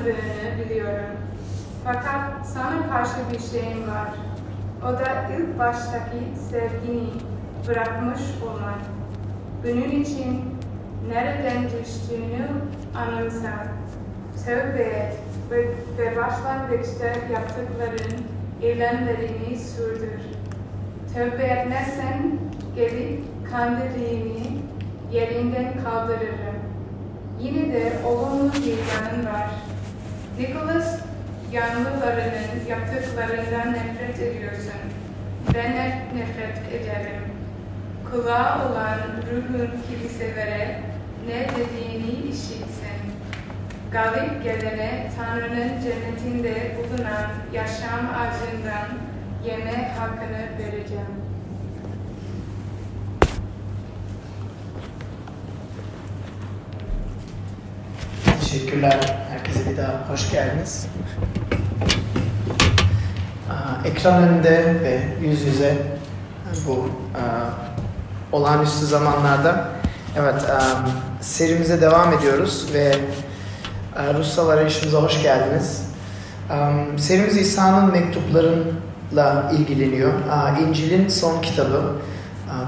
olmadığını biliyorum. Fakat sana karşı bir şeyim var. O da ilk baştaki sevgini bırakmış olmak. Bunun için nereden düştüğünü anımsa. Tövbe et ve, ve başlangıçta yaptıkların eylemlerini sürdür. Tövbe etmezsen gelip kandilini yerinden kaldırırım. Yine de olumlu bir yanın var. Nicholas yanlılarının yaptıklarından nefret ediyorsun. Ben nefret ederim. Kulağı olan ruhun kiliselere ne dediğini işitsin. Galip gelene Tanrı'nın cennetinde bulunan yaşam ağacından yeme hakkını vereceğim. Teşekkürler. Herkese bir daha hoş geldiniz. Ekran önünde ve yüz yüze bu olağanüstü zamanlarda evet serimize devam ediyoruz ve aa, Russal arayışımıza hoş geldiniz. Serimiz İsa'nın mektuplarıyla ilgileniyor. İncil'in son kitabı,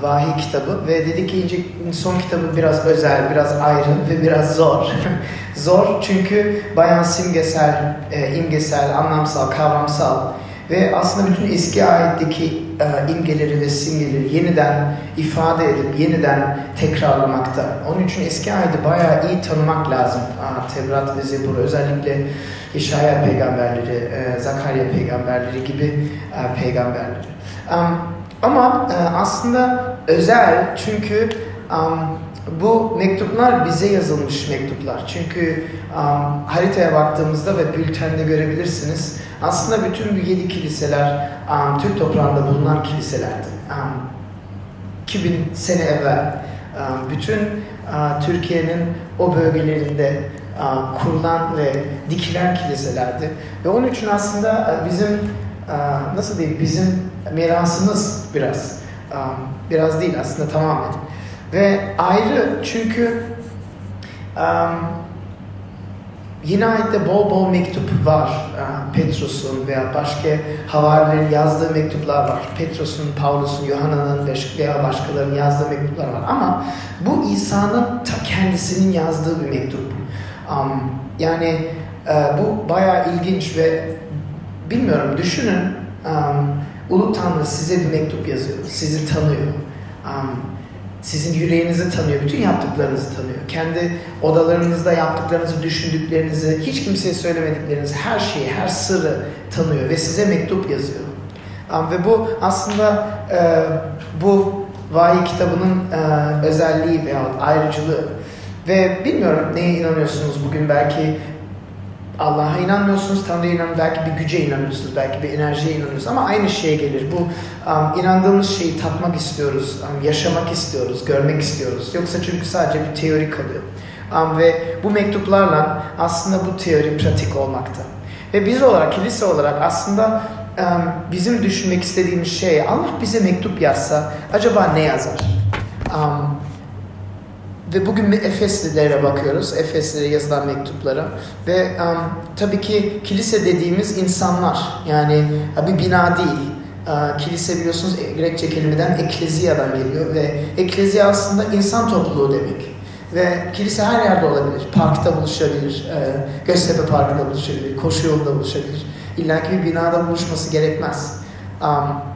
vahiy kitabı ve dedik ki İncil'in son kitabı biraz özel, biraz ayrı ve biraz zor. Zor çünkü bayağı simgesel, e, imgesel, anlamsal, kavramsal ve aslında bütün eski ayetteki e, imgeleri ve simgeleri yeniden ifade edip yeniden tekrarlamakta. Onun için eski ayeti bayağı iyi tanımak lazım. Aa, Tevrat ve Zebur özellikle Yeşaya peygamberleri, e, Zakarya peygamberleri gibi e, peygamberleri. Um, ama e, aslında özel çünkü um, bu mektuplar bize yazılmış mektuplar. Çünkü um, haritaya baktığımızda ve bültende görebilirsiniz. Aslında bütün bu yedi kiliseler um, Türk toprağında bulunan kiliselerdi. Um, 2000 sene evvel um, bütün uh, Türkiye'nin o bölgelerinde kurulan ve dikilen kiliselerdi. Ve onun için aslında bizim nasıl diyeyim bizim mirasımız biraz um, biraz değil aslında tamamen. Ve ayrı çünkü um, yine ayette bol bol mektup var. Petrus'un veya başka havarilerin yazdığı mektuplar var. Petrus'un, Paulus'un, Yohanna'nın veya başkalarının yazdığı mektuplar var. Ama bu İsa'nın ta kendisinin yazdığı bir mektup. Yani bu bayağı ilginç ve bilmiyorum düşünün um, Ulu Tanrı size bir mektup yazıyor. Sizi tanıyor. Um, sizin yüreğinizi tanıyor, bütün yaptıklarınızı tanıyor. Kendi odalarınızda yaptıklarınızı, düşündüklerinizi, hiç kimseye söylemediklerinizi, her şeyi, her sırrı tanıyor ve size mektup yazıyor. Um, ve bu aslında e, bu vahiy kitabının e, özelliği veya ayrıcılığı. Ve bilmiyorum neye inanıyorsunuz bugün belki Allah'a inanmıyorsunuz, Tanrı'ya inanmıyorsunuz, belki bir güce inanıyorsunuz, belki bir enerjiye inanıyorsunuz ama aynı şeye gelir. Bu um, inandığımız şeyi tatmak istiyoruz, um, yaşamak istiyoruz, görmek istiyoruz. Yoksa çünkü sadece bir teori kalıyor. Um, ve bu mektuplarla aslında bu teori pratik olmakta. Ve biz olarak, kilise olarak aslında um, bizim düşünmek istediğimiz şey, Allah bize mektup yazsa acaba ne yazar? Um, ve bugün Efeslilere bakıyoruz. Efeslilere yazılan mektuplara. Ve um, tabii ki kilise dediğimiz insanlar. Yani bir bina değil. Uh, kilise biliyorsunuz Grekçe kelimeden ekleziyadan geliyor. Ve ekleziya aslında insan topluluğu demek. Ve kilise her yerde olabilir. Parkta buluşabilir. E, Göztepe Parkı'nda buluşabilir. Koşu yolunda buluşabilir. İlla ki bir binada buluşması gerekmez. Um,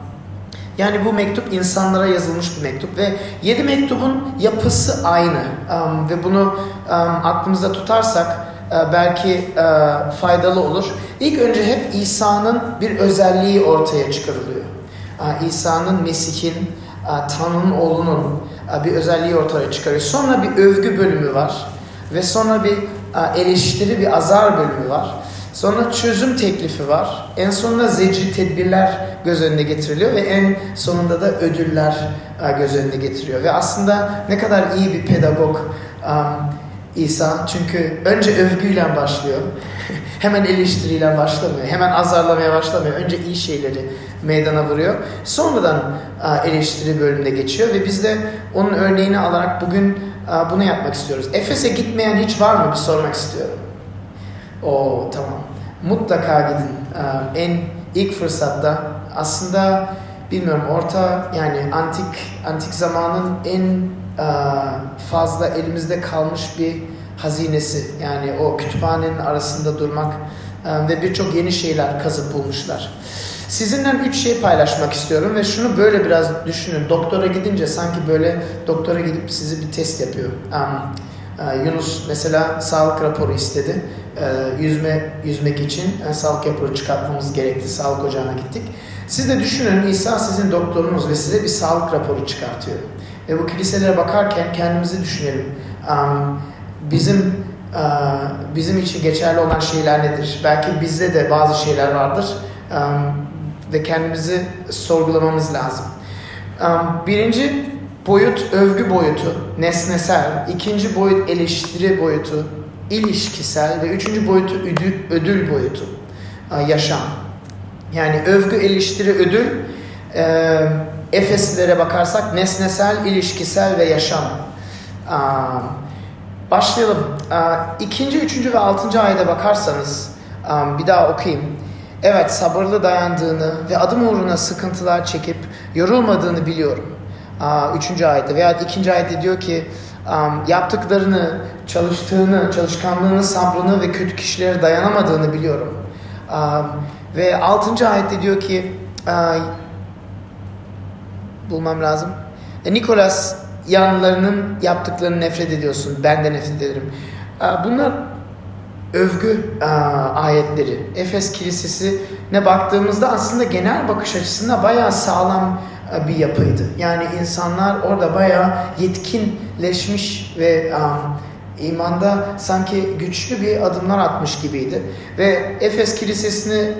yani bu mektup insanlara yazılmış bir mektup ve yedi mektubun yapısı aynı um, ve bunu um, aklımızda tutarsak uh, belki uh, faydalı olur. İlk önce hep İsa'nın bir özelliği ortaya çıkarılıyor. Uh, İsa'nın Mesih'in, Tanrı'nın oğlunun bir özelliği ortaya çıkarıyor. Sonra bir övgü bölümü var ve sonra bir eleştiri, bir azar bölümü var. Sonra çözüm teklifi var. En sonunda zecri tedbirler göz önüne getiriliyor ve en sonunda da ödüller göz önüne getiriyor. Ve aslında ne kadar iyi bir pedagog İsa çünkü önce övgüyle başlıyor. hemen eleştiriyle başlamıyor. Hemen azarlamaya başlamıyor. Önce iyi şeyleri meydana vuruyor. Sonradan eleştiri bölümüne geçiyor ve biz de onun örneğini alarak bugün bunu yapmak istiyoruz. Efes'e gitmeyen hiç var mı? Bir sormak istiyorum. O tamam. Mutlaka gidin. Ee, en ilk fırsatta aslında bilmiyorum orta yani antik antik zamanın en e, fazla elimizde kalmış bir hazinesi. Yani o kütüphanenin arasında durmak e, ve birçok yeni şeyler kazıp bulmuşlar. Sizinle üç şey paylaşmak istiyorum ve şunu böyle biraz düşünün. Doktora gidince sanki böyle doktora gidip sizi bir test yapıyor. Um, Yunus mesela sağlık raporu istedi. Uh, yüzme yüzmek için yani sağlık raporu çıkartmamız gerekti. Sağlık ocağına gittik. Siz de düşünün İsa sizin doktorunuz ve size bir sağlık raporu çıkartıyor. Ve bu kiliselere bakarken kendimizi düşünelim. Um, bizim uh, bizim için geçerli olan şeyler nedir? Belki bizde de bazı şeyler vardır. Um, ve kendimizi sorgulamamız lazım. Um, birinci boyut övgü boyutu, nesnesel. ikinci boyut eleştiri boyutu, ilişkisel ve üçüncü boyutu ödül, ödül boyutu, uh, yaşam. Yani övgü, eleştiri, ödül. E, Efeslilere bakarsak nesnesel, ilişkisel ve yaşam. Um, başlayalım. Uh, ikinci, üçüncü ve altıncı ayda bakarsanız, um, bir daha okuyayım. Evet sabırlı dayandığını ve adım uğruna sıkıntılar çekip yorulmadığını biliyorum. Üçüncü ayette veya ikinci ayette diyor ki yaptıklarını, çalıştığını, çalışkanlığını, sabrını ve kötü kişilere dayanamadığını biliyorum. Ve altıncı ayette diyor ki bulmam lazım. E, Nikolas yanlarının yaptıklarını nefret ediyorsun. Ben de nefret ederim. Bunlar övgü a, ayetleri. Efes Kilisesi'ne baktığımızda aslında genel bakış açısında bayağı sağlam bir yapıydı. Yani insanlar orada bayağı yetkinleşmiş ve a, imanda sanki güçlü bir adımlar atmış gibiydi. Ve Efes Kilisesi'ni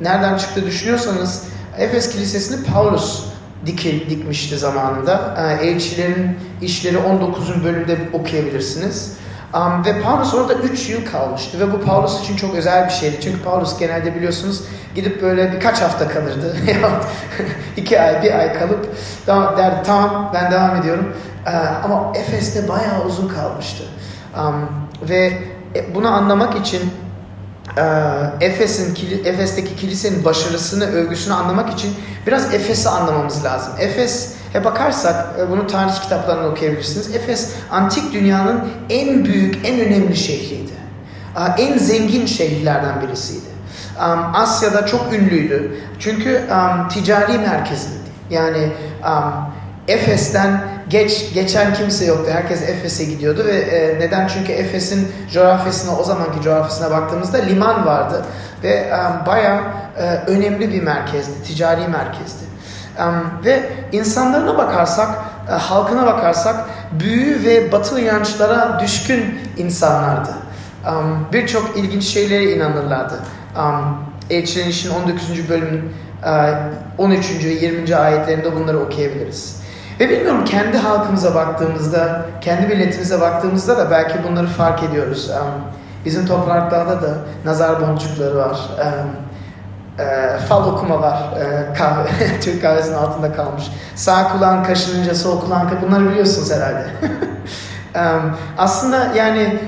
nereden çıktı düşünüyorsanız Efes Kilisesi'ni Paulus dikil, dikmişti zamanında. Elçilerin işleri 19. bölümde okuyabilirsiniz. Um, ve Paulus orada 3 yıl kalmıştı ve bu Paulus için çok özel bir şeydi. Çünkü Paulus genelde biliyorsunuz gidip böyle birkaç hafta kalırdı. iki ay, bir ay kalıp derdi tamam ben devam ediyorum. Uh, ama Efes'te bayağı uzun kalmıştı. Um, ve e, bunu anlamak için Efes'in Efes'teki kilisenin başarısını, övgüsünü anlamak için biraz Efes'i anlamamız lazım. Efes'e bakarsak e, bunu tarih kitaplarından okuyabilirsiniz. Efes antik dünyanın en büyük, en önemli şehriydi. En zengin şehirlerden birisiydi. Asya'da çok ünlüydü. Çünkü ticari merkeziydi. Yani Efes'ten geç geçen kimse yoktu. Herkes Efes'e gidiyordu ve e, neden? Çünkü Efes'in coğrafyasına o zamanki coğrafyasına baktığımızda liman vardı ve e, bayağı e, önemli bir merkezdi, ticari merkezdi. E, ve insanlarına bakarsak, e, halkına bakarsak büyü ve batı inançlara düşkün insanlardı. E, Birçok ilginç şeylere inanırlardı. E, Elçilerin İş'in 19. bölümün 13. ve 20. ayetlerinde bunları okuyabiliriz. Ve bilmiyorum kendi halkımıza baktığımızda, kendi milletimize baktığımızda da belki bunları fark ediyoruz. Bizim topraklarda da nazar boncukları var. E, fal okuma var. E, kahve, Türk kahvesinin altında kalmış. Sağ kulağın kaşınınca sol kulağın bunları biliyorsunuz herhalde. aslında yani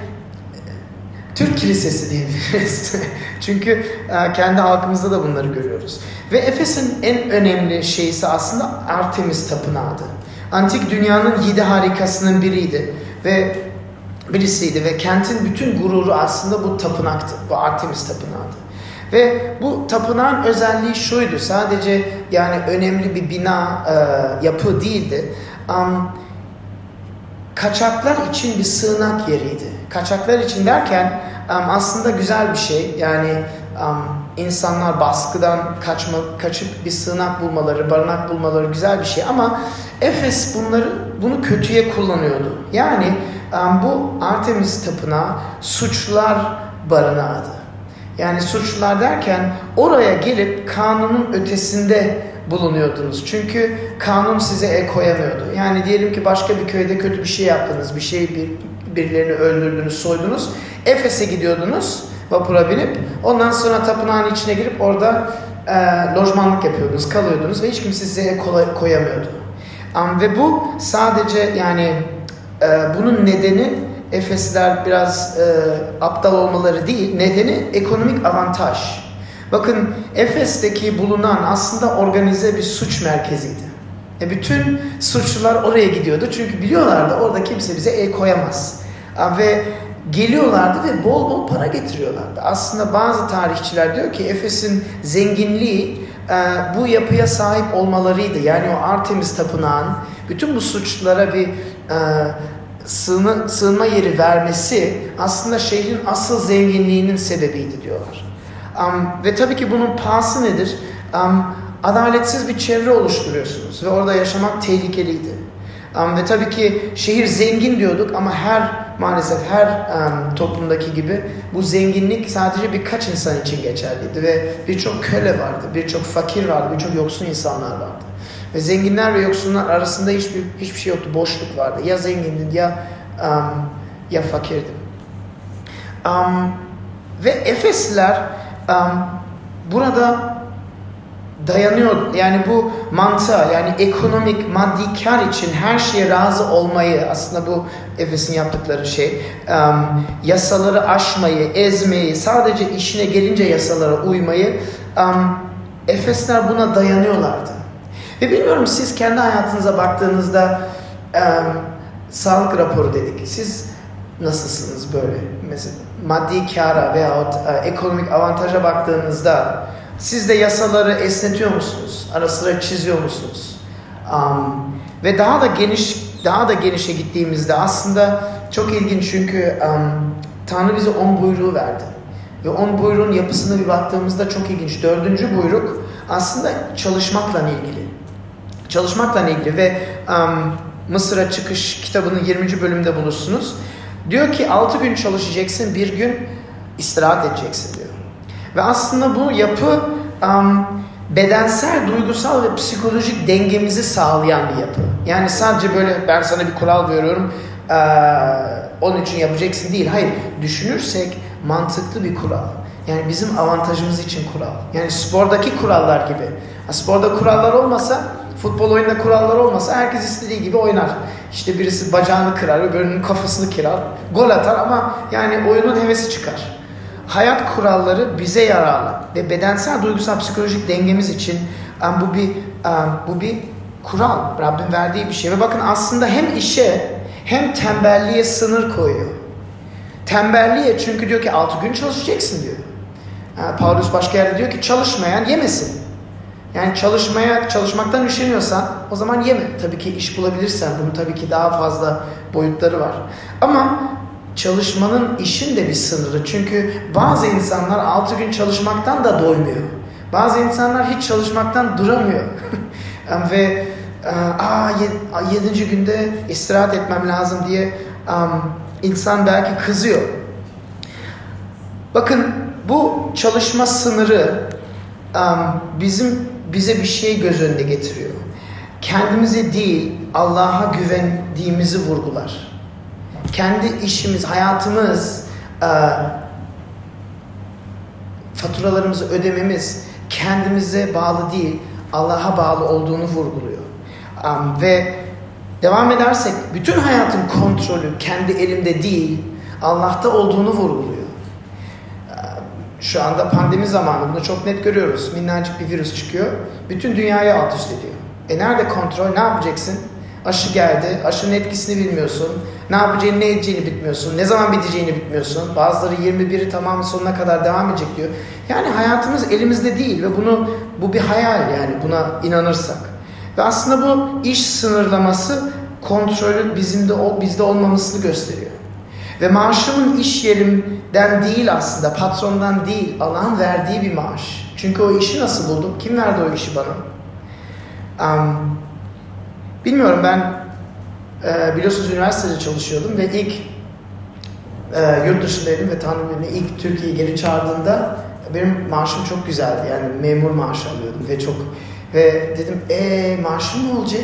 Türk kilisesi diyebiliriz. Çünkü e, kendi halkımızda da bunları görüyoruz. Ve Efes'in en önemli şeysi aslında Artemis tapınağıydı. Antik dünyanın yedi harikasının biriydi ve birisiydi ve kentin bütün gururu aslında bu tapınaktı. Bu Artemis tapınağıydı. Ve bu tapınağın özelliği şuydu. Sadece yani önemli bir bina e, yapı değildi. Um, kaçaklar için bir sığınak yeriydi. Kaçaklar için derken um, aslında güzel bir şey. Yani um, insanlar baskıdan kaçma, kaçıp bir sığınak bulmaları, barınak bulmaları güzel bir şey. Ama Efes bunları bunu kötüye kullanıyordu. Yani um, bu Artemis tapınağı suçlular barınağıydı. Yani suçlular derken oraya gelip kanunun ötesinde bulunuyordunuz. Çünkü kanun size el koyamıyordu. Yani diyelim ki başka bir köyde kötü bir şey yaptınız, bir şey bir, birilerini öldürdünüz, soydunuz. Efes'e gidiyordunuz vapura binip ondan sonra tapınağın içine girip orada e, lojmanlık yapıyordunuz, kalıyordunuz ve hiç kimse size el koyamıyordu. Um, ve bu sadece yani e, bunun nedeni Efesliler biraz e, aptal olmaları değil, nedeni ekonomik avantaj. Bakın Efes'teki bulunan aslında organize bir suç merkeziydi. E bütün suçlular oraya gidiyordu çünkü biliyorlardı orada kimse bize el koyamaz. Ve geliyorlardı ve bol bol para getiriyorlardı. Aslında bazı tarihçiler diyor ki Efes'in zenginliği e, bu yapıya sahip olmalarıydı. Yani o Artemis tapınağın bütün bu suçlulara bir e, sığını, sığınma yeri vermesi aslında şehrin asıl zenginliğinin sebebiydi diyorlar. Um, ve tabii ki bunun pahası nedir? Um, adaletsiz bir çevre oluşturuyorsunuz ve orada yaşamak tehlikeliydi. Um, ve tabii ki şehir zengin diyorduk ama her maalesef her um, toplumdaki gibi bu zenginlik sadece birkaç insan için geçerliydi ve birçok köle vardı, birçok fakir vardı, birçok yoksun insanlar vardı. Ve zenginler ve yoksullar arasında hiçbir hiçbir şey yoktu, boşluk vardı. Ya zengindin ya um, ya fakirdin. Um, ve Efesliler um, burada dayanıyor. Yani bu mantığa yani ekonomik maddi kar için her şeye razı olmayı aslında bu Efes'in yaptıkları şey. Um, yasaları aşmayı, ezmeyi, sadece işine gelince yasalara uymayı um, Efesler buna dayanıyorlardı. Ve bilmiyorum siz kendi hayatınıza baktığınızda um, sağlık raporu dedik. Siz nasılsınız böyle? Mesela maddi kara veyahut e, ekonomik avantaja baktığınızda siz de yasaları esnetiyor musunuz? Ara sıra çiziyor musunuz? Um, ve daha da geniş daha da genişe gittiğimizde aslında çok ilginç çünkü um, Tanrı bize on buyruğu verdi. Ve on buyruğun yapısına bir baktığımızda çok ilginç. Dördüncü buyruk aslında çalışmakla ilgili. Çalışmakla ilgili ve um, Mısır'a çıkış kitabının 20. bölümünde bulursunuz. Diyor ki 6 gün çalışacaksın, bir gün istirahat edeceksin diyor. Ve aslında bu yapı um, bedensel, duygusal ve psikolojik dengemizi sağlayan bir yapı. Yani sadece böyle ben sana bir kural veriyorum, ee, onun için yapacaksın değil. Hayır, düşünürsek mantıklı bir kural. Yani bizim avantajımız için kural. Yani spordaki kurallar gibi. Sporda kurallar olmasa, futbol oyunda kurallar olmasa herkes istediği gibi oynar. İşte birisi bacağını kırar, öbürünün kafasını kırar, gol atar ama yani oyunun hevesi çıkar hayat kuralları bize yararlı ve bedensel, duygusal, psikolojik dengemiz için um, bu bir um, bu bir kural. Rabbin verdiği bir şey ve bakın aslında hem işe hem tembelliğe sınır koyuyor. Tembelliğe çünkü diyor ki 6 gün çalışacaksın diyor. Paulus başka yerde diyor ki çalışmayan yemesin. Yani çalışmaya çalışmaktan üşeniyorsan o zaman yeme. Tabii ki iş bulabilirsen bunun tabii ki daha fazla boyutları var. Ama çalışmanın işin de bir sınırı. Çünkü bazı insanlar 6 gün çalışmaktan da doymuyor. Bazı insanlar hiç çalışmaktan duramıyor. Ve e, aa 7. günde istirahat etmem lazım diye insan belki kızıyor. Bakın bu çalışma sınırı bizim bize bir şey göz önüne getiriyor. Kendimize değil Allah'a güvendiğimizi vurgular kendi işimiz, hayatımız, e, faturalarımızı ödememiz kendimize bağlı değil, Allah'a bağlı olduğunu vurguluyor. Ve devam edersek bütün hayatın kontrolü kendi elimde değil, Allah'ta olduğunu vurguluyor. Şu anda pandemi zamanında çok net görüyoruz. Minnacık bir virüs çıkıyor. Bütün dünyayı alt üst ediyor. E nerede kontrol? Ne yapacaksın? Aşı geldi. Aşının etkisini bilmiyorsun. Ne yapacağını, ne edeceğini bitmiyorsun. Ne zaman biteceğini bitmiyorsun. Bazıları 21'i tamamı sonuna kadar devam edecek diyor. Yani hayatımız elimizde değil ve bunu bu bir hayal yani buna inanırsak. Ve aslında bu iş sınırlaması kontrolü bizim de bizde olmamasını gösteriyor. Ve maaşımın iş yerimden değil aslında, patrondan değil, Allah'ın verdiği bir maaş. Çünkü o işi nasıl buldum? Kim verdi o işi bana? Um, bilmiyorum ben e, biliyorsunuz üniversitede çalışıyordum ve ilk e, yurt dışındaydım ve Tanrı beni ilk Türkiye'ye geri çağırdığında benim maaşım çok güzeldi. Yani memur maaşı alıyordum ve çok ve dedim e maaşım ne olacak?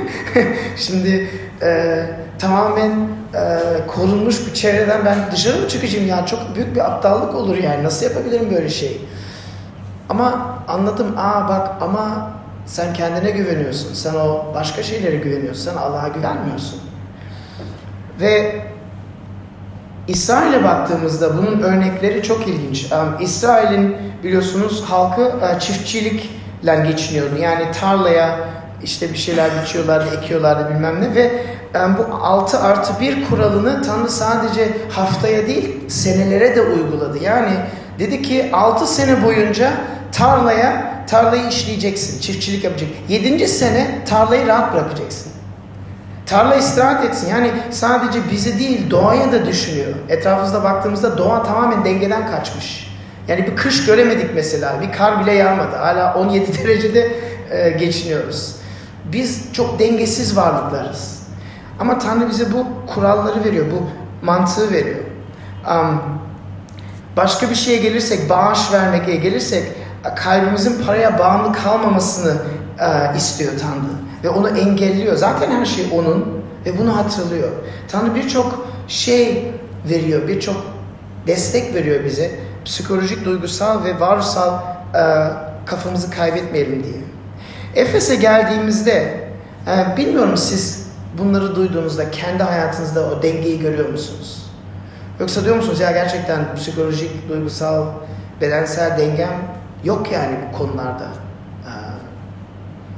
Şimdi e, tamamen e, korunmuş bir çevreden ben dışarı mı çıkacağım ya? Çok büyük bir aptallık olur yani. Nasıl yapabilirim böyle şey? Ama anladım. Aa bak ama sen kendine güveniyorsun. Sen o başka şeylere güveniyorsun. Sen Allah'a güvenmiyorsun. Ve İsrail'e baktığımızda bunun örnekleri çok ilginç. Um, İsrail'in biliyorsunuz halkı uh, çiftçilikle geçiniyordu. Yani tarlaya işte bir şeyler biçiyorlardı, ekiyorlardı bilmem ne ve um, bu 6 artı 1 kuralını Tanrı sadece haftaya değil senelere de uyguladı. Yani dedi ki 6 sene boyunca tarlaya tarlayı işleyeceksin, çiftçilik yapacak. 7. sene tarlayı rahat bırakacaksın. Tarla istirahat etsin. Yani sadece bizi değil doğaya da düşünüyor. Etrafımızda baktığımızda doğa tamamen dengeden kaçmış. Yani bir kış göremedik mesela. Bir kar bile yağmadı. Hala 17 derecede e, geçiniyoruz. Biz çok dengesiz varlıklarız. Ama Tanrı bize bu kuralları veriyor. Bu mantığı veriyor. Um, başka bir şeye gelirsek, bağış vermeye gelirsek kalbimizin paraya bağımlı kalmamasını e, istiyor Tanrı. Ve onu engelliyor. Zaten her şey onun ve bunu hatırlıyor. Tanrı birçok şey veriyor, birçok destek veriyor bize. Psikolojik, duygusal ve varoluşsal e, kafamızı kaybetmeyelim diye. Efes'e geldiğimizde e, bilmiyorum siz bunları duyduğunuzda kendi hayatınızda o dengeyi görüyor musunuz? Yoksa diyor musunuz ya gerçekten psikolojik, duygusal, bedensel dengem yok yani bu konularda. E,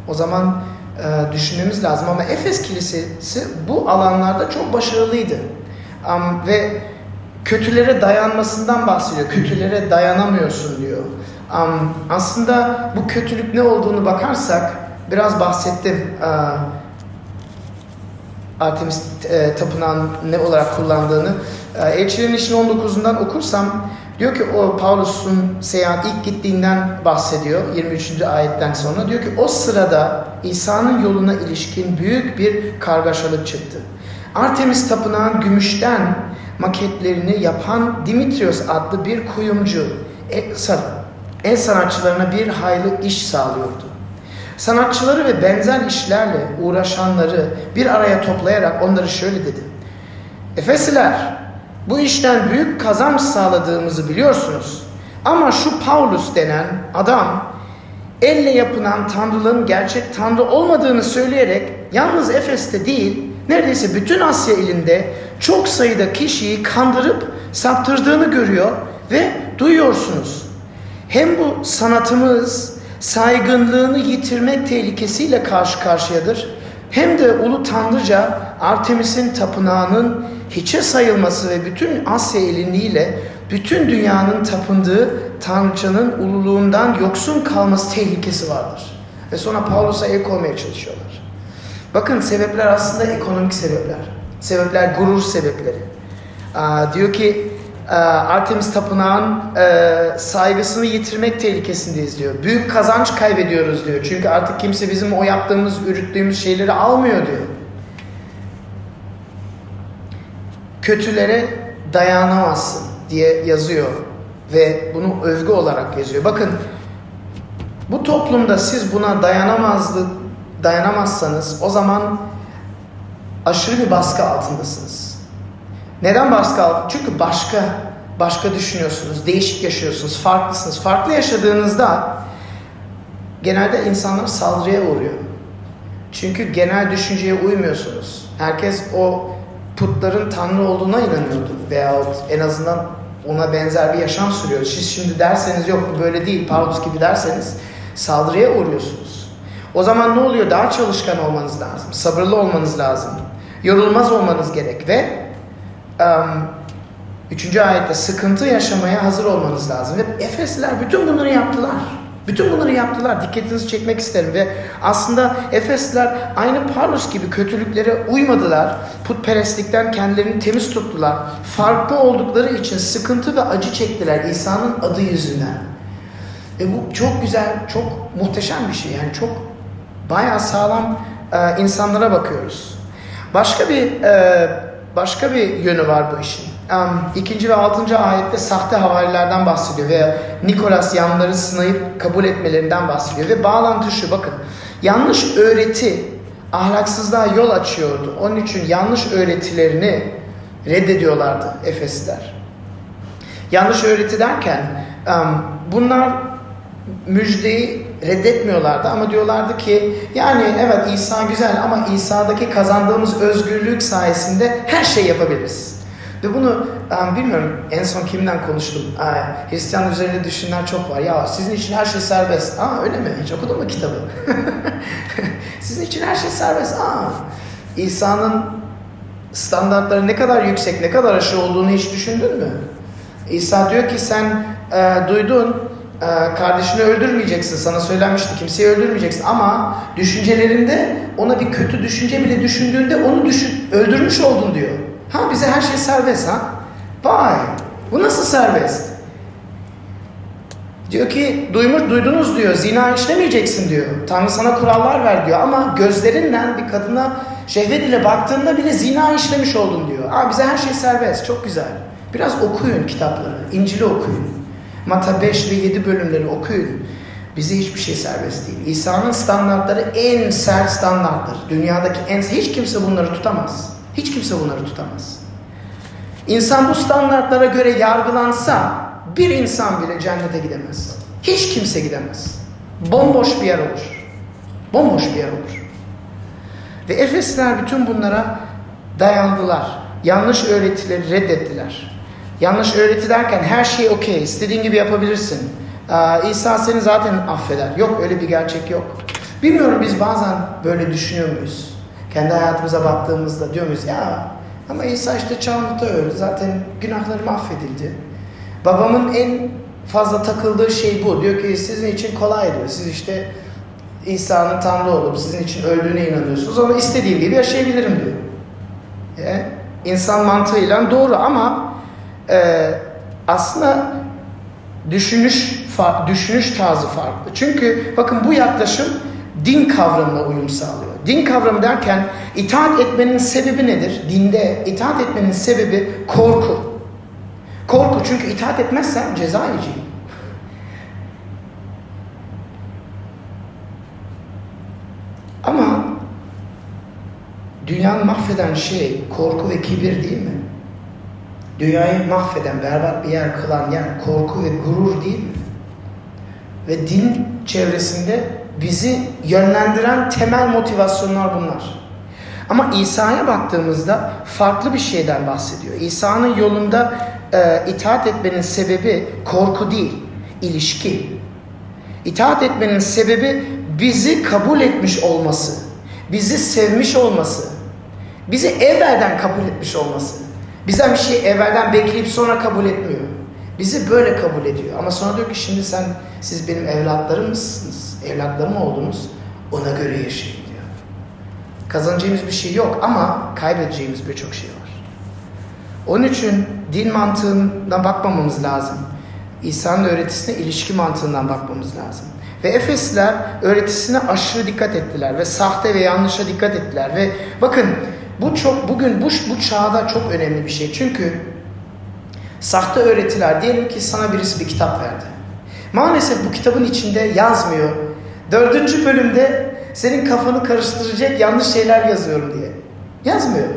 o zaman e, düşünmemiz lazım. Ama Efes Kilisesi bu alanlarda çok başarılıydı. Um, ve kötülere dayanmasından bahsediyor. Kötülere dayanamıyorsun diyor. Um, aslında bu kötülük ne olduğunu bakarsak biraz bahsettim. Uh, Artemis e, tapınağın ne olarak kullandığını. E, Elçilerin işin 19'undan okursam Diyor ki o Paulus'un seyahat ilk gittiğinden bahsediyor 23. ayetten sonra. Diyor ki o sırada İsa'nın yoluna ilişkin büyük bir kargaşalık çıktı. Artemis tapınağın gümüşten maketlerini yapan Dimitrios adlı bir kuyumcu el sanatçılarına bir hayli iş sağlıyordu. Sanatçıları ve benzer işlerle uğraşanları bir araya toplayarak onları şöyle dedi. Efesiler bu işten büyük kazanç sağladığımızı biliyorsunuz. Ama şu Paulus denen adam elle yapılan tanrıların gerçek tanrı olmadığını söyleyerek yalnız Efes'te değil neredeyse bütün Asya ilinde çok sayıda kişiyi kandırıp saptırdığını görüyor ve duyuyorsunuz. Hem bu sanatımız saygınlığını yitirmek tehlikesiyle karşı karşıyadır hem de ulu tanrıca Artemis'in tapınağının hiçe sayılması ve bütün Asya eliniyle bütün dünyanın tapındığı tanrıçanın ululuğundan yoksun kalması tehlikesi vardır. Ve sonra Paulus'a el koymaya çalışıyorlar. Bakın sebepler aslında ekonomik sebepler. Sebepler gurur sebepleri. Aa, diyor ki Artemis Tapınağı'nın e, saygısını yitirmek tehlikesindeyiz diyor. Büyük kazanç kaybediyoruz diyor. Çünkü artık kimse bizim o yaptığımız, ürüttüğümüz şeyleri almıyor diyor. kötülere dayanamazsın diye yazıyor ve bunu övgü olarak yazıyor. Bakın bu toplumda siz buna dayanamazlık dayanamazsanız o zaman aşırı bir baskı altındasınız. Neden baskı altında? Çünkü başka başka düşünüyorsunuz, değişik yaşıyorsunuz, farklısınız. Farklı yaşadığınızda genelde insanlar saldırıya uğruyor. Çünkü genel düşünceye uymuyorsunuz. Herkes o putların tanrı olduğuna inanıyordu veyahut en azından ona benzer bir yaşam sürüyor. Siz şimdi derseniz yok bu böyle değil Paulus gibi derseniz saldırıya uğruyorsunuz. O zaman ne oluyor? Daha çalışkan olmanız lazım. Sabırlı olmanız lazım. Yorulmaz olmanız gerek ve üçüncü ayette sıkıntı yaşamaya hazır olmanız lazım. Ve Efesliler bütün bunları yaptılar. Bütün bunları yaptılar. Dikkatinizi çekmek isterim ve aslında Efesliler aynı Paulus gibi kötülüklere uymadılar. Putperestlikten kendilerini temiz tuttular. Farklı oldukları için sıkıntı ve acı çektiler İsa'nın adı yüzünden. E bu çok güzel, çok muhteşem bir şey. Yani çok bayağı sağlam e, insanlara bakıyoruz. Başka bir e, başka bir yönü var bu işin um, ikinci ve altıncı ayette sahte havarilerden bahsediyor veya Nikolas yanları sınayıp kabul etmelerinden bahsediyor ve bağlantı şu bakın yanlış öğreti ahlaksızlığa yol açıyordu. Onun için yanlış öğretilerini reddediyorlardı Efesliler. Yanlış öğreti derken um, bunlar müjdeyi reddetmiyorlardı ama diyorlardı ki yani evet İsa güzel ama İsa'daki kazandığımız özgürlük sayesinde her şey yapabiliriz. Ve bunu um, bilmiyorum en son kimden konuştum. Aa, Hristiyan üzerine düşünenler çok var. Ya sizin için her şey serbest. Aa öyle mi? Hiç okudun mu kitabı? sizin için her şey serbest. Aa İsa'nın standartları ne kadar yüksek, ne kadar aşağı olduğunu hiç düşündün mü? İsa diyor ki sen e, duydun, e, kardeşini öldürmeyeceksin. Sana söylenmişti, kimseyi öldürmeyeceksin. Ama düşüncelerinde ona bir kötü düşünce bile düşündüğünde onu düşün, öldürmüş oldun diyor. Ha bize her şey serbest ha? Vay! Bu nasıl serbest? Diyor ki duymuş duydunuz diyor zina işlemeyeceksin diyor. Tanrı sana kurallar ver diyor ama gözlerinden bir kadına şehvet ile baktığında bile zina işlemiş oldun diyor. Aa bize her şey serbest çok güzel. Biraz okuyun kitapları, İncil'i okuyun. Mata 5 ve 7 bölümleri okuyun. Bize hiçbir şey serbest değil. İsa'nın standartları en sert standarttır. Dünyadaki en hiç kimse bunları tutamaz. Hiç kimse bunları tutamaz. İnsan bu standartlara göre yargılansa bir insan bile cennete gidemez. Hiç kimse gidemez. Bomboş bir yer olur. Bomboş bir yer olur. Ve Efesler bütün bunlara dayandılar. Yanlış öğretileri reddettiler. Yanlış öğreti derken her şey okey, istediğin gibi yapabilirsin. Ee, İsa seni zaten affeder. Yok öyle bir gerçek yok. Bilmiyorum biz bazen böyle düşünüyor muyuz? Kendi hayatımıza baktığımızda diyor muyuz ya ama İsa işte çarmıhta öldü zaten günahlarım affedildi. Babamın en fazla takıldığı şey bu. Diyor ki sizin için kolay diyor. Siz işte İsa'nın Tanrı olup sizin için öldüğüne inanıyorsunuz ama istediğim gibi yaşayabilirim diyor. E, insan mantığıyla doğru ama e, aslında düşünüş düşünüş tarzı farklı. Çünkü bakın bu yaklaşım din kavramına uyum sağlıyor. Din kavramı derken itaat etmenin sebebi nedir? Dinde itaat etmenin sebebi korku. Korku çünkü itaat etmezsen ceza yiyeceğim. Ama dünyanın mahveden şey korku ve kibir değil mi? Dünyayı mahveden, berbat bir yer kılan yer korku ve gurur değil mi? Ve din çevresinde bizi yönlendiren temel motivasyonlar bunlar. Ama İsa'ya baktığımızda farklı bir şeyden bahsediyor. İsa'nın yolunda e, itaat etmenin sebebi korku değil, ilişki. İtaat etmenin sebebi bizi kabul etmiş olması, bizi sevmiş olması, bizi evvelden kabul etmiş olması. Bizden bir şey evvelden bekleyip sonra kabul etmiyor. Bizi böyle kabul ediyor. Ama sonra diyor ki şimdi sen siz benim evlatlarımsınız. Evlatlarım oldunuz. Ona göre yaşayın diyor. Kazanacağımız bir şey yok ama kaybedeceğimiz birçok şey var. Onun için din mantığından bakmamamız lazım. İsa'nın öğretisine ilişki mantığından bakmamız lazım. Ve Efesliler öğretisine aşırı dikkat ettiler ve sahte ve yanlışa dikkat ettiler ve bakın bu çok bugün bu bu çağda çok önemli bir şey. Çünkü sahte öğretiler diyelim ki sana birisi bir kitap verdi. Maalesef bu kitabın içinde yazmıyor. Dördüncü bölümde senin kafanı karıştıracak yanlış şeyler yazıyorum diye. Yazmıyor.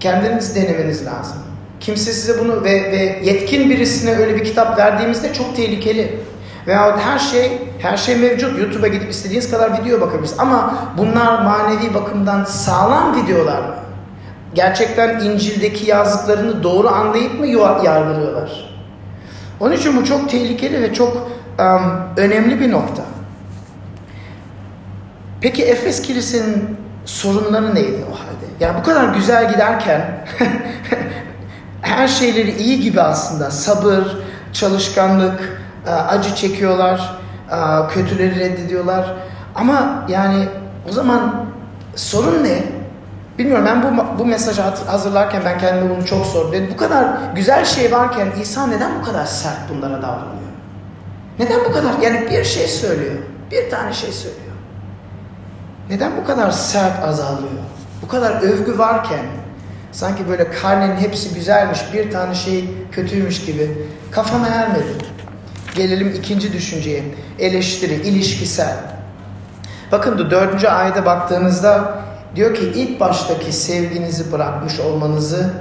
Kendiniz denemeniz lazım. Kimse size bunu ve, ve yetkin birisine öyle bir kitap verdiğimizde çok tehlikeli. Veya her şey her şey mevcut. YouTube'a gidip istediğiniz kadar video bakabilirsiniz. Ama bunlar manevi bakımdan sağlam videolar mı? Gerçekten İncil'deki yazdıklarını doğru anlayıp mı yargılıyorlar? Onun için bu çok tehlikeli ve çok um, önemli bir nokta. Peki Efes Kilise'nin sorunları neydi o halde? Yani bu kadar güzel giderken her şeyleri iyi gibi aslında sabır, çalışkanlık, acı çekiyorlar, e, kötüleri reddediyorlar. Ama yani o zaman sorun ne? Bilmiyorum ben bu, bu mesajı hazırlarken ben kendime bunu çok sordum. bu kadar güzel şey varken İsa neden bu kadar sert bunlara davranıyor? Neden bu kadar? Yani bir şey söylüyor. Bir tane şey söylüyor. Neden bu kadar sert azalıyor? Bu kadar övgü varken sanki böyle karnenin hepsi güzelmiş, bir tane şey kötüymüş gibi kafama ermedi. Gelelim ikinci düşünceye. Eleştiri, ilişkisel. Bakın da dördüncü ayete baktığınızda diyor ki ilk baştaki sevginizi bırakmış olmanızı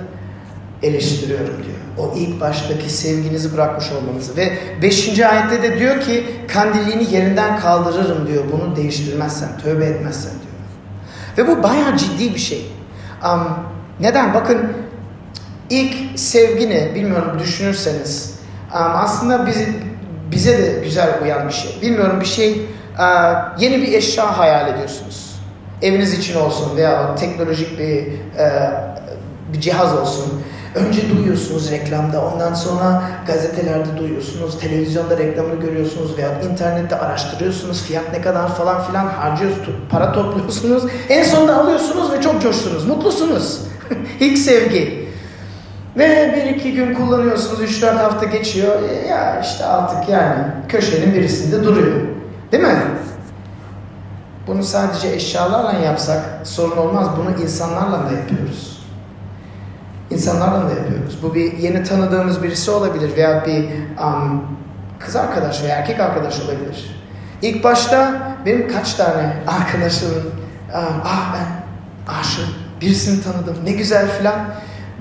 eleştiriyorum diyor. O ilk baştaki sevginizi bırakmış olmanızı. Ve beşinci ayette de diyor ki kandilliğini yerinden kaldırırım diyor. Bunu değiştirmezsen, tövbe etmezsen diyor. Ve bu bayağı ciddi bir şey. Um, neden? Bakın ilk sevgi ne bilmiyorum düşünürseniz um, aslında bizi, bize de güzel uyan bir şey. Bilmiyorum bir şey uh, yeni bir eşya hayal ediyorsunuz. Eviniz için olsun veya teknolojik bir uh, bir cihaz olsun. Önce duyuyorsunuz reklamda, ondan sonra gazetelerde duyuyorsunuz, televizyonda reklamını görüyorsunuz veya internette araştırıyorsunuz, fiyat ne kadar falan filan harcıyorsunuz, para topluyorsunuz. En sonunda alıyorsunuz ve çok coştunuz, mutlusunuz. İlk sevgi. Ve bir iki gün kullanıyorsunuz, üç dört hafta geçiyor. E, ya işte artık yani köşenin birisinde duruyor. Değil mi? Bunu sadece eşyalarla yapsak sorun olmaz. Bunu insanlarla da yapıyoruz. İnsanlarla da yapıyoruz. Bu bir yeni tanıdığımız birisi olabilir veya bir um, kız arkadaş veya erkek arkadaş olabilir. İlk başta benim kaç tane arkadaşım, um, ah ben aşık, birisini tanıdım, ne güzel filan.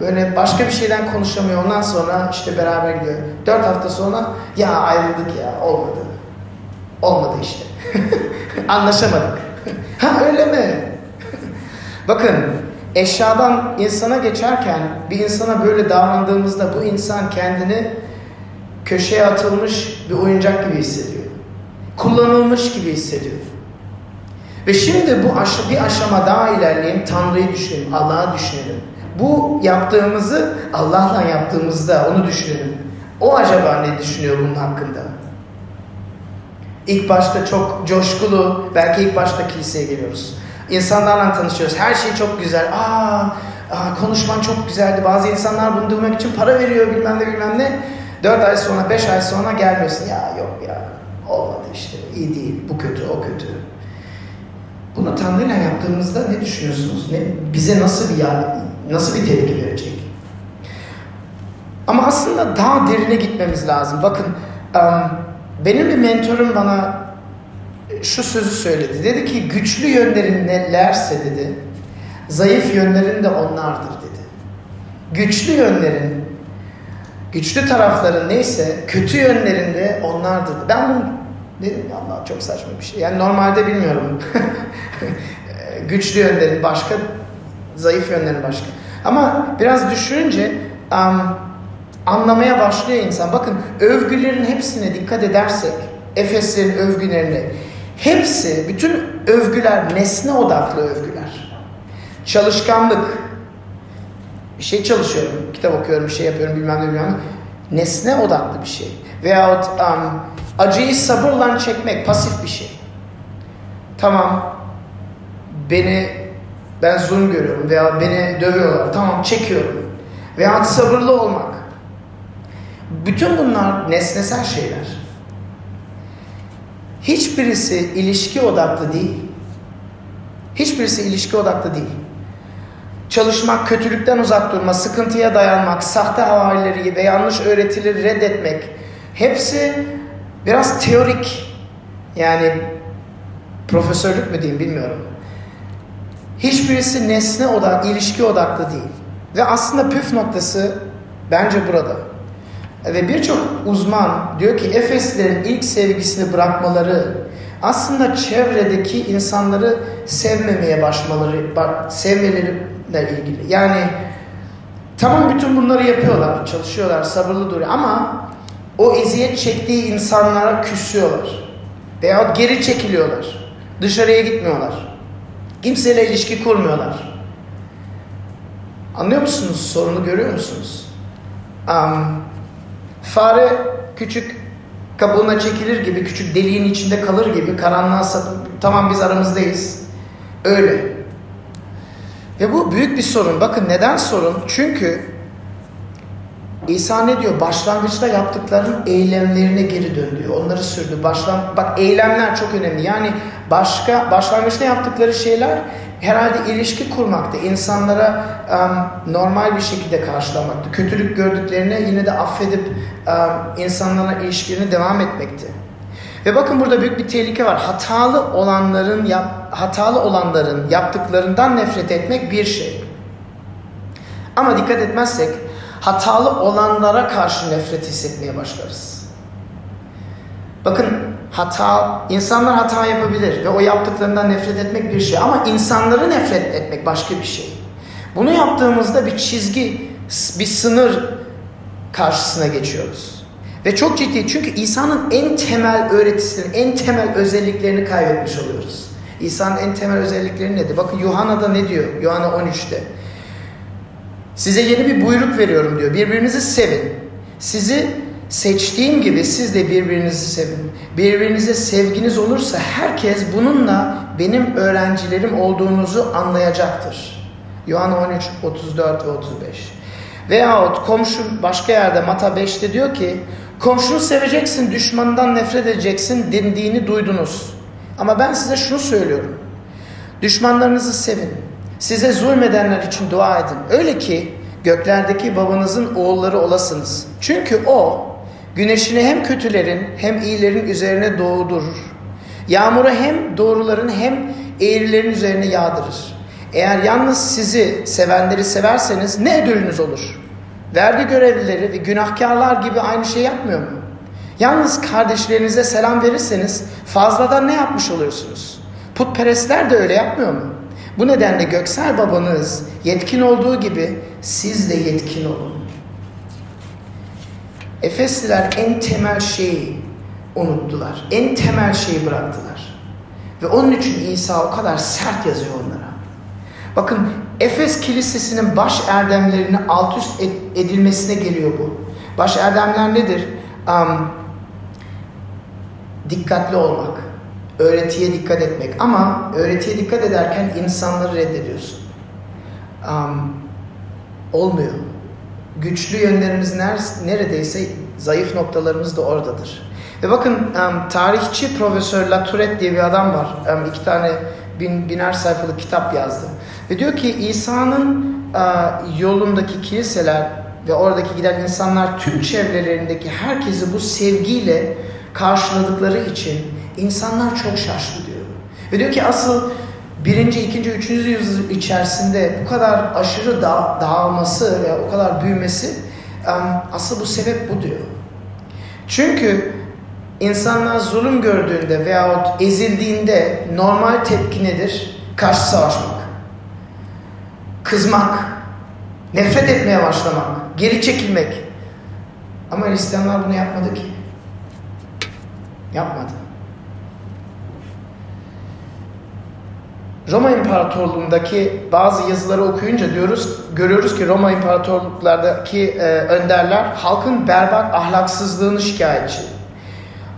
Böyle başka bir şeyden konuşamıyor. Ondan sonra işte beraber gidiyor. Dört hafta sonra ya ayrıldık ya olmadı. Olmadı işte. Anlaşamadık. ha öyle mi? Bakın eşyadan insana geçerken bir insana böyle davrandığımızda bu insan kendini köşeye atılmış bir oyuncak gibi hissediyor. Kullanılmış gibi hissediyor. Ve şimdi bu aş bir aşama daha ilerleyelim. Tanrı'yı düşünelim, Allah'ı düşünelim. Bu yaptığımızı Allah'la yaptığımızda onu düşünelim. O acaba ne düşünüyor bunun hakkında? İlk başta çok coşkulu, belki ilk başta kiliseye geliyoruz. İnsanlarla tanışıyoruz. Her şey çok güzel. Aa, aa konuşman çok güzeldi. Bazı insanlar bunu duymak için para veriyor bilmem ne bilmem ne. Dört ay sonra, beş ay sonra gelmiyorsun. Ya yok ya olmadı işte. İyi değil. Bu kötü, o kötü. Bunu Tanrı'yla yaptığımızda ne düşünüyorsunuz? Ne, bize nasıl bir nasıl bir tepki verecek? Ama aslında daha derine gitmemiz lazım. Bakın benim bir mentorum bana şu sözü söyledi. Dedi ki güçlü yönlerin nelerse dedi, zayıf yönlerin de onlardır dedi. Güçlü yönlerin, güçlü tarafların neyse kötü yönlerin de onlardır. Ben bunu dedim Allah çok saçma bir şey. Yani normalde bilmiyorum. güçlü yönlerin başka, zayıf yönlerin başka. Ama biraz düşününce um, anlamaya başlıyor insan. Bakın övgülerin hepsine dikkat edersek, Efeslerin övgülerine Hepsi, bütün övgüler nesne odaklı övgüler. Çalışkanlık, bir şey çalışıyorum, kitap okuyorum, bir şey yapıyorum bilmem ne bilmem ne. Nesne odaklı bir şey. Veyahut um, acıyı sabırla çekmek pasif bir şey. Tamam, beni ben zulüm görüyorum veya beni dövüyorlar. Tamam çekiyorum. Veya sabırlı olmak. Bütün bunlar nesnesel şeyler. Hiçbirisi ilişki odaklı değil. Hiçbirisi ilişki odaklı değil. Çalışmak, kötülükten uzak durma, sıkıntıya dayanmak, sahte havalileri ve yanlış öğretileri reddetmek hepsi biraz teorik yani profesörlük mü diyeyim bilmiyorum. Hiçbirisi nesne odak, ilişki odaklı değil. Ve aslında püf noktası bence burada. Ve birçok uzman diyor ki Efeslilerin ilk sevgisini bırakmaları aslında çevredeki insanları sevmemeye başlamaları, sevmeleriyle ilgili. Yani tamam bütün bunları yapıyorlar, çalışıyorlar, sabırlı duruyor ama o eziyet çektiği insanlara küsüyorlar. Veyahut geri çekiliyorlar. Dışarıya gitmiyorlar. Kimseyle ilişki kurmuyorlar. Anlıyor musunuz? Sorunu görüyor musunuz? Um, Fare küçük kabuğuna çekilir gibi, küçük deliğin içinde kalır gibi karanlığa sapıp tamam biz aramızdayız. Öyle. Ve bu büyük bir sorun. Bakın neden sorun? Çünkü İsa ne diyor? Başlangıçta yaptıkların eylemlerine geri dön diyor. Onları sürdü. Başlan bak eylemler çok önemli. Yani başka başlangıçta yaptıkları şeyler herhalde ilişki kurmaktı. insanlara um, normal bir şekilde karşılamaktı. Kötülük gördüklerine yine de affedip um, insanlarla ilişkilerini devam etmekti. Ve bakın burada büyük bir tehlike var. Hatalı olanların yap, hatalı olanların yaptıklarından nefret etmek bir şey. Ama dikkat etmezsek hatalı olanlara karşı nefret hissetmeye başlarız. Bakın hata, insanlar hata yapabilir ve o yaptıklarından nefret etmek bir şey ama insanları nefret etmek başka bir şey. Bunu yaptığımızda bir çizgi bir sınır karşısına geçiyoruz. Ve çok ciddi çünkü İsa'nın en temel öğretisini, en temel özelliklerini kaybetmiş oluyoruz. İsa'nın en temel özellikleri nedir? Bakın Yuhanna'da ne diyor? Yuhanna 13'te. Size yeni bir buyruk veriyorum diyor. Birbirinizi sevin. Sizi seçtiğim gibi siz de birbirinizi sevin. Birbirinize sevginiz olursa herkes bununla benim öğrencilerim olduğunuzu anlayacaktır. Yuhanna 13, 34 ve 35. Veyahut komşu başka yerde Mata 5'te diyor ki komşunu seveceksin, düşmanından nefret edeceksin dendiğini duydunuz. Ama ben size şunu söylüyorum. Düşmanlarınızı sevin. Size zulmedenler için dua edin. Öyle ki göklerdeki babanızın oğulları olasınız. Çünkü o güneşini hem kötülerin hem iyilerin üzerine doğdurur. Yağmuru hem doğruların hem eğrilerin üzerine yağdırır. Eğer yalnız sizi sevenleri severseniz ne ödülünüz olur? Vergi görevlileri ve günahkarlar gibi aynı şey yapmıyor mu? Yalnız kardeşlerinize selam verirseniz fazladan ne yapmış oluyorsunuz? Putperestler de öyle yapmıyor mu? Bu nedenle göksel babanız yetkin olduğu gibi siz de yetkin olun. Efesliler en temel şeyi unuttular. En temel şeyi bıraktılar. Ve onun için İsa o kadar sert yazıyor onlara. Bakın Efes Kilisesi'nin baş erdemlerini alt üst edilmesine geliyor bu. Baş erdemler nedir? Um, dikkatli olmak, öğretiye dikkat etmek. Ama öğretiye dikkat ederken insanları reddediyorsun. Um, olmuyor. Güçlü yönlerimiz neredeyse zayıf noktalarımız da oradadır. Ve bakın um, tarihçi Profesör Latourette diye bir adam var. Um, iki tane bin, biner sayfalık kitap yazdı. Ve diyor ki İsa'nın uh, yolundaki kiliseler ve oradaki giden insanlar tüm çevrelerindeki herkesi bu sevgiyle karşıladıkları için insanlar çok şaştı diyor. Ve diyor ki asıl birinci, ikinci, üçüncü yüzyıl içerisinde bu kadar aşırı da dağılması ve o kadar büyümesi asıl bu sebep bu diyor. Çünkü insanlar zulüm gördüğünde veyahut ezildiğinde normal tepki nedir? Karşı savaşmak. Kızmak. Nefret etmeye başlamak. Geri çekilmek. Ama Hristiyanlar bunu yapmadı ki. Yapmadı. Roma İmparatorluğundaki bazı yazıları okuyunca diyoruz, görüyoruz ki Roma İmparatorluklardaki e, önderler halkın berbat ahlaksızlığını şikayetçi.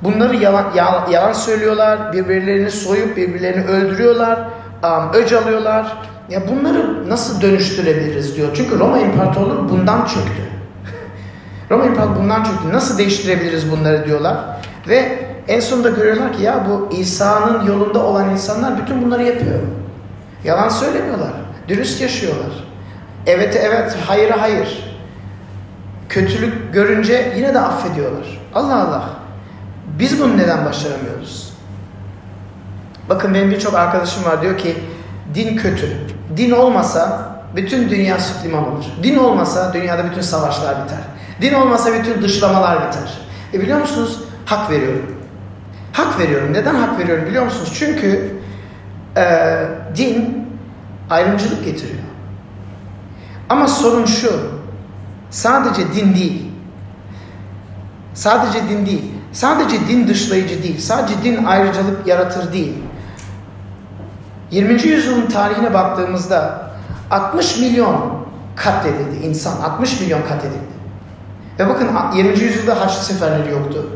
Bunları yalan, yalan, söylüyorlar, birbirlerini soyup birbirlerini öldürüyorlar, um, öc alıyorlar. Ya bunları nasıl dönüştürebiliriz diyor. Çünkü Roma İmparatorluğu bundan çöktü. Roma İmparatorluğu bundan çöktü. Nasıl değiştirebiliriz bunları diyorlar. Ve en sonunda görüyorlar ki ya bu İsa'nın yolunda olan insanlar bütün bunları yapıyor. Yalan söylemiyorlar. Dürüst yaşıyorlar. Evet evet, hayır hayır. Kötülük görünce yine de affediyorlar. Allah Allah. Biz bunu neden başaramıyoruz? Bakın benim birçok arkadaşım var diyor ki din kötü. Din olmasa bütün dünya süt olur. Din olmasa dünyada bütün savaşlar biter. Din olmasa bütün dışlamalar biter. E biliyor musunuz? Hak veriyorum. Hak veriyorum. Neden hak veriyorum biliyor musunuz? Çünkü e, din ayrımcılık getiriyor. Ama sorun şu. Sadece din değil. Sadece din değil. Sadece din dışlayıcı değil. Sadece din ayrıcalık yaratır değil. 20. yüzyılın tarihine baktığımızda 60 milyon katledildi insan. 60 milyon katledildi. Ve bakın 20. yüzyılda Haçlı seferleri yoktu.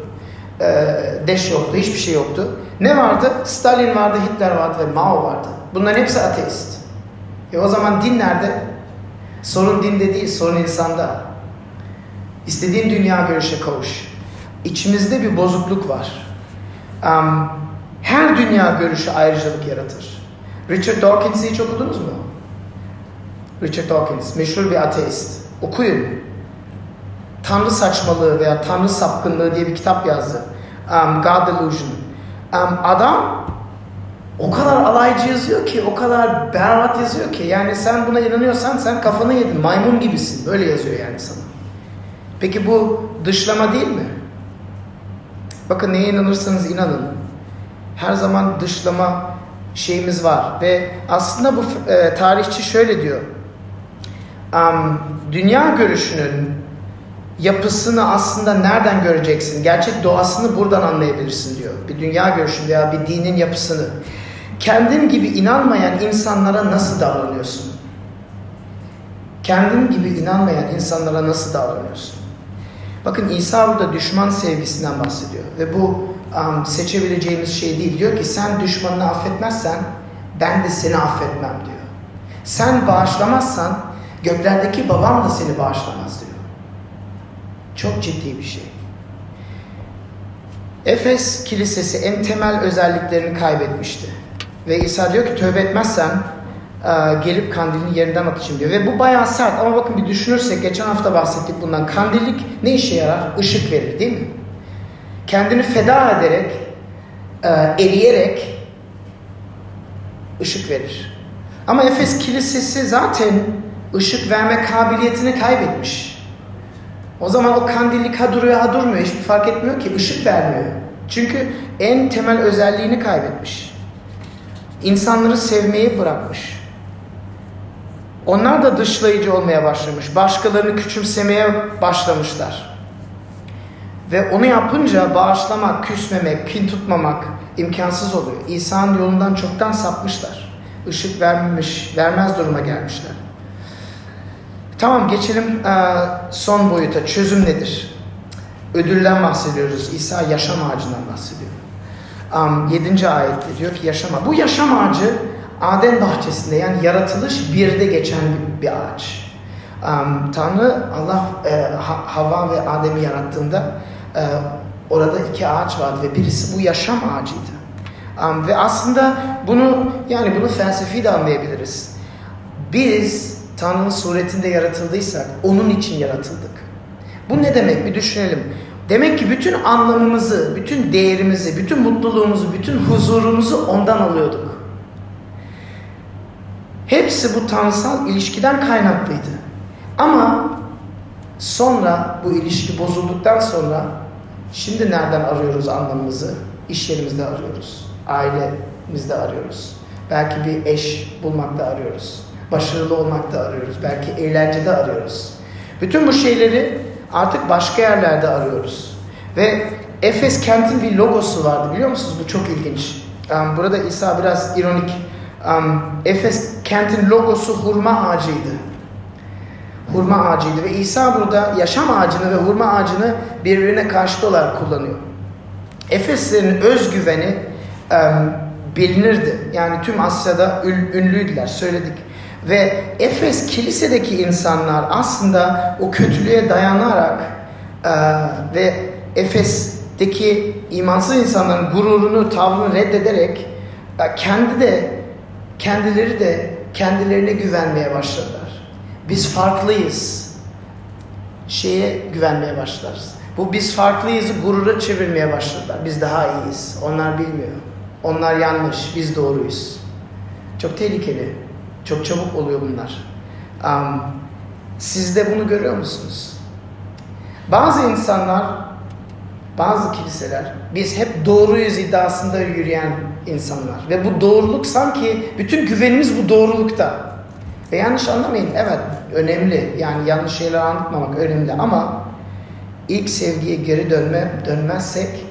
Ee, Deş yoktu, hiçbir şey yoktu. Ne vardı? Stalin vardı, Hitler vardı ve Mao vardı. Bunların hepsi ateist. E o zaman din nerede? Sorun dinde değil, sorun insanda. İstediğin dünya görüşe kavuş. İçimizde bir bozukluk var. Um, her dünya görüşü ayrıcalık yaratır. Richard Dawkins'i hiç okudunuz mu? Richard Dawkins, meşhur bir ateist. Okuyun. Tanrı saçmalığı veya Tanrı sapkınlığı diye bir kitap yazdı. Um, God Delusion. Um, adam o kadar alaycı yazıyor ki, o kadar berbat yazıyor ki. Yani sen buna inanıyorsan sen kafanı yedin, maymun gibisin. Böyle yazıyor yani sana. Peki bu dışlama değil mi? Bakın neye inanırsanız inanın. Her zaman dışlama şeyimiz var. Ve aslında bu e, tarihçi şöyle diyor. um, dünya görüşünün yapısını aslında nereden göreceksin? Gerçek doğasını buradan anlayabilirsin diyor. Bir dünya görüşü veya bir dinin yapısını. Kendin gibi inanmayan insanlara nasıl davranıyorsun? Kendin gibi inanmayan insanlara nasıl davranıyorsun? Bakın İsa burada düşman sevgisinden bahsediyor. Ve bu um, seçebileceğimiz şey değil. Diyor ki sen düşmanını affetmezsen ben de seni affetmem diyor. Sen bağışlamazsan göklerdeki babam da seni bağışlamaz diyor. Çok ciddi bir şey. Efes kilisesi en temel özelliklerini kaybetmişti. Ve İsa diyor ki tövbe etmezsen e, gelip kandilini yerinden atacağım diyor. Ve bu bayağı sert ama bakın bir düşünürsek geçen hafta bahsettik bundan. Kandillik ne işe yarar? Işık verir değil mi? Kendini feda ederek, e, eriyerek ışık verir. Ama Efes kilisesi zaten ışık verme kabiliyetini kaybetmiş. O zaman o kandillik ha duruyor ha durmuyor. Hiçbir fark etmiyor ki. ışık vermiyor. Çünkü en temel özelliğini kaybetmiş. İnsanları sevmeyi bırakmış. Onlar da dışlayıcı olmaya başlamış. Başkalarını küçümsemeye başlamışlar. Ve onu yapınca bağışlamak, küsmemek, kin tutmamak imkansız oluyor. İsa'nın yolundan çoktan sapmışlar. Işık vermemiş, vermez duruma gelmişler. Tamam geçelim son boyuta. Çözüm nedir? Ödülden bahsediyoruz. İsa yaşam ağacından bahsediyor. 7. ayette diyor ki yaşama. Bu yaşam ağacı Adem bahçesinde yani yaratılış birde geçen bir ağaç. Tanrı Allah e, Hava ve Adem'i yarattığında e, orada iki ağaç vardı ve birisi bu yaşam ağacıydı. ve aslında bunu yani bunu felsefi de anlayabiliriz. Biz Tanrı'nın suretinde yaratıldıysak onun için yaratıldık. Bu ne demek bir düşünelim. Demek ki bütün anlamımızı, bütün değerimizi, bütün mutluluğumuzu, bütün huzurumuzu ondan alıyorduk. Hepsi bu tanrısal ilişkiden kaynaklıydı. Ama sonra bu ilişki bozulduktan sonra şimdi nereden arıyoruz anlamımızı? İş yerimizde arıyoruz. Ailemizde arıyoruz. Belki bir eş bulmakta arıyoruz. Başarılı olmakta arıyoruz. Belki eğlencede arıyoruz. Bütün bu şeyleri artık başka yerlerde arıyoruz. Ve Efes kentin bir logosu vardı biliyor musunuz? Bu çok ilginç. Um, burada İsa biraz ironik. Um, Efes kentin logosu hurma ağacıydı. Hurma ağacıydı ve İsa burada yaşam ağacını ve hurma ağacını birbirine karşıt olarak kullanıyor. Efeslerin özgüveni um, bilinirdi. Yani tüm Asya'da ünlüydüler, söyledik. Ve Efes kilisedeki insanlar aslında o kötülüğe dayanarak e, ve Efes'teki imansız insanların gururunu, tavrını reddederek e, kendi de kendileri de kendilerine güvenmeye başladılar. Biz farklıyız. Şeye güvenmeye başlarız. Bu biz farklıyız gurura çevirmeye başladılar. Biz daha iyiyiz. Onlar bilmiyor. Onlar yanlış. Biz doğruyuz. Çok tehlikeli. Çok çabuk oluyor bunlar. Um, siz de bunu görüyor musunuz? Bazı insanlar, bazı kiliseler, biz hep doğruyuz iddiasında yürüyen insanlar. Ve bu doğruluk sanki bütün güvenimiz bu doğrulukta. Ve yanlış anlamayın, evet önemli. Yani yanlış şeyler anlatmamak önemli ama ilk sevgiye geri dönme dönmezsek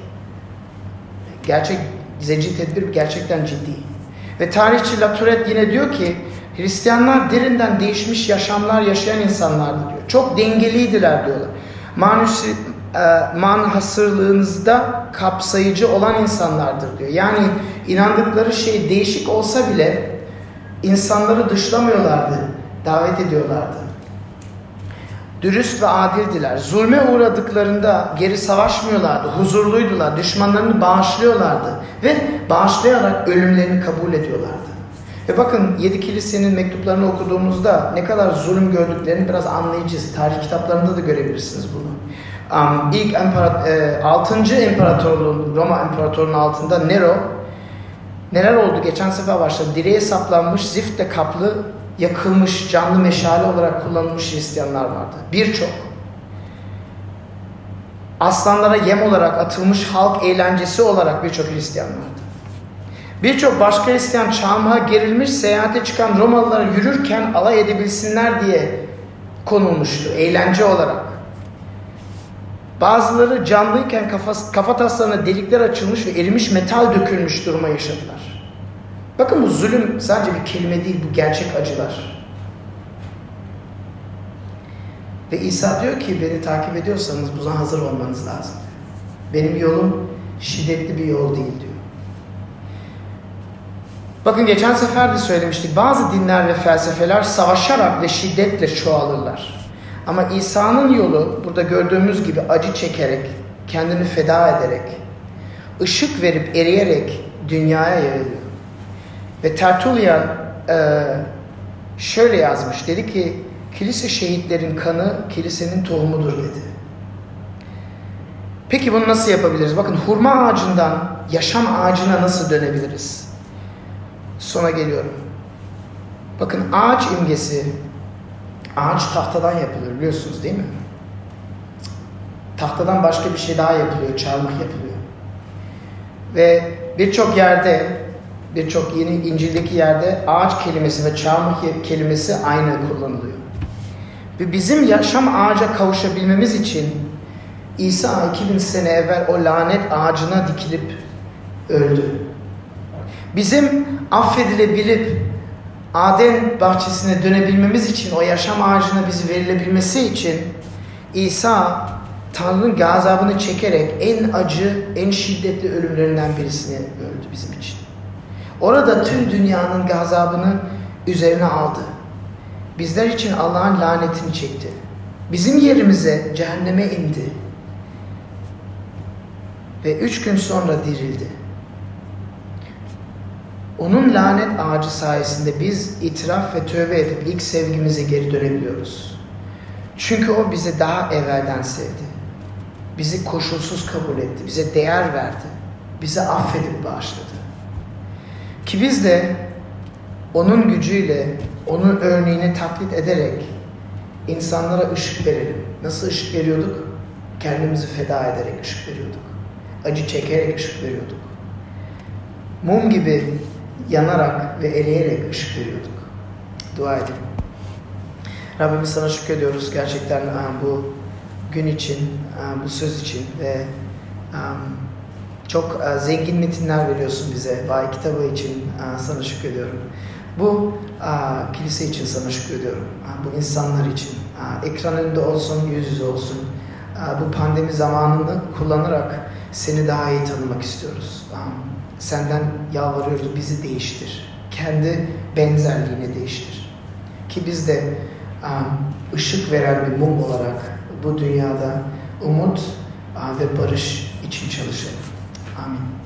gerçek zeci tedbir gerçekten ciddi. Ve tarihçi Latourette yine diyor ki Hristiyanlar derinden değişmiş yaşamlar yaşayan insanlardı diyor. Çok dengeliydiler diyorlar. Manüsü, e, manhasırlığınızda kapsayıcı olan insanlardır diyor. Yani inandıkları şey değişik olsa bile insanları dışlamıyorlardı, davet ediyorlardı. Dürüst ve adildiler. Zulme uğradıklarında geri savaşmıyorlardı, huzurluydular, düşmanlarını bağışlıyorlardı ve bağışlayarak ölümlerini kabul ediyorlardı. Ve bakın yedi kilisenin mektuplarını okuduğumuzda ne kadar zulüm gördüklerini biraz anlayacağız. Tarih kitaplarında da görebilirsiniz bunu. Um, ilk emperat e, 6. imparatorluğun, Roma imparatorluğunun altında Nero neler oldu? Geçen sefer başladı. Direğe saplanmış, ziftle kaplı, yakılmış, canlı meşale olarak kullanılmış Hristiyanlar vardı. Birçok. Aslanlara yem olarak atılmış halk eğlencesi olarak birçok Hristiyan vardı. Birçok başka Hristiyan çarmıha gerilmiş seyahate çıkan Romalılara yürürken alay edebilsinler diye konulmuştu eğlence olarak. Bazıları canlıyken kafa, kafa taslarına delikler açılmış ve erimiş metal dökülmüş duruma yaşadılar. Bakın bu zulüm sadece bir kelime değil, bu gerçek acılar. Ve İsa diyor ki beni takip ediyorsanız buna hazır olmanız lazım. Benim yolum şiddetli bir yol değil diyor. Bakın geçen sefer de söylemiştik. Bazı dinler ve felsefeler savaşarak ve şiddetle çoğalırlar. Ama İsa'nın yolu burada gördüğümüz gibi acı çekerek, kendini feda ederek, ışık verip eriyerek dünyaya yayılıyor. Ve Tertullian e, şöyle yazmış. Dedi ki kilise şehitlerin kanı kilisenin tohumudur dedi. Peki bunu nasıl yapabiliriz? Bakın hurma ağacından yaşam ağacına nasıl dönebiliriz? Sona geliyorum. Bakın ağaç imgesi ağaç tahtadan yapılır biliyorsunuz değil mi? Tahtadan başka bir şey daha yapılıyor, çarmıh yapılıyor. Ve birçok yerde, birçok yeni İncil'deki yerde ağaç kelimesi ve çarmıh kelimesi aynı kullanılıyor. Ve bizim yaşam ağaca kavuşabilmemiz için İsa 2000 sene evvel o lanet ağacına dikilip öldü. Bizim affedilebilip Aden bahçesine dönebilmemiz için, o yaşam ağacına bizi verilebilmesi için İsa Tanrı'nın gazabını çekerek en acı, en şiddetli ölümlerinden birisini öldü bizim için. Orada tüm dünyanın gazabını üzerine aldı. Bizler için Allah'ın lanetini çekti. Bizim yerimize cehenneme indi. Ve üç gün sonra dirildi. Onun lanet ağacı sayesinde biz itiraf ve tövbe edip ilk sevgimize geri dönebiliyoruz. Çünkü o bizi daha evvelden sevdi. Bizi koşulsuz kabul etti. Bize değer verdi. Bizi affedip bağışladı. Ki biz de onun gücüyle, onun örneğini taklit ederek insanlara ışık verelim. Nasıl ışık veriyorduk? Kendimizi feda ederek ışık veriyorduk. Acı çekerek ışık veriyorduk. Mum gibi yanarak ve eleyerek ışık veriyorduk. Dua edin. Rabbimiz sana şükrediyoruz gerçekten bu gün için, bu söz için ve çok zengin metinler veriyorsun bize. Bay kitabı için sana şükrediyorum. Bu kilise için sana şükrediyorum. Bu insanlar için. Ekran önünde olsun, yüz yüze olsun. Bu pandemi zamanını kullanarak seni daha iyi tanımak istiyoruz. Senden yalvarıyoruz bizi değiştir. Kendi benzerliğine değiştir. Ki biz de ışık veren bir mum olarak bu dünyada umut ve barış için çalışalım. Amin.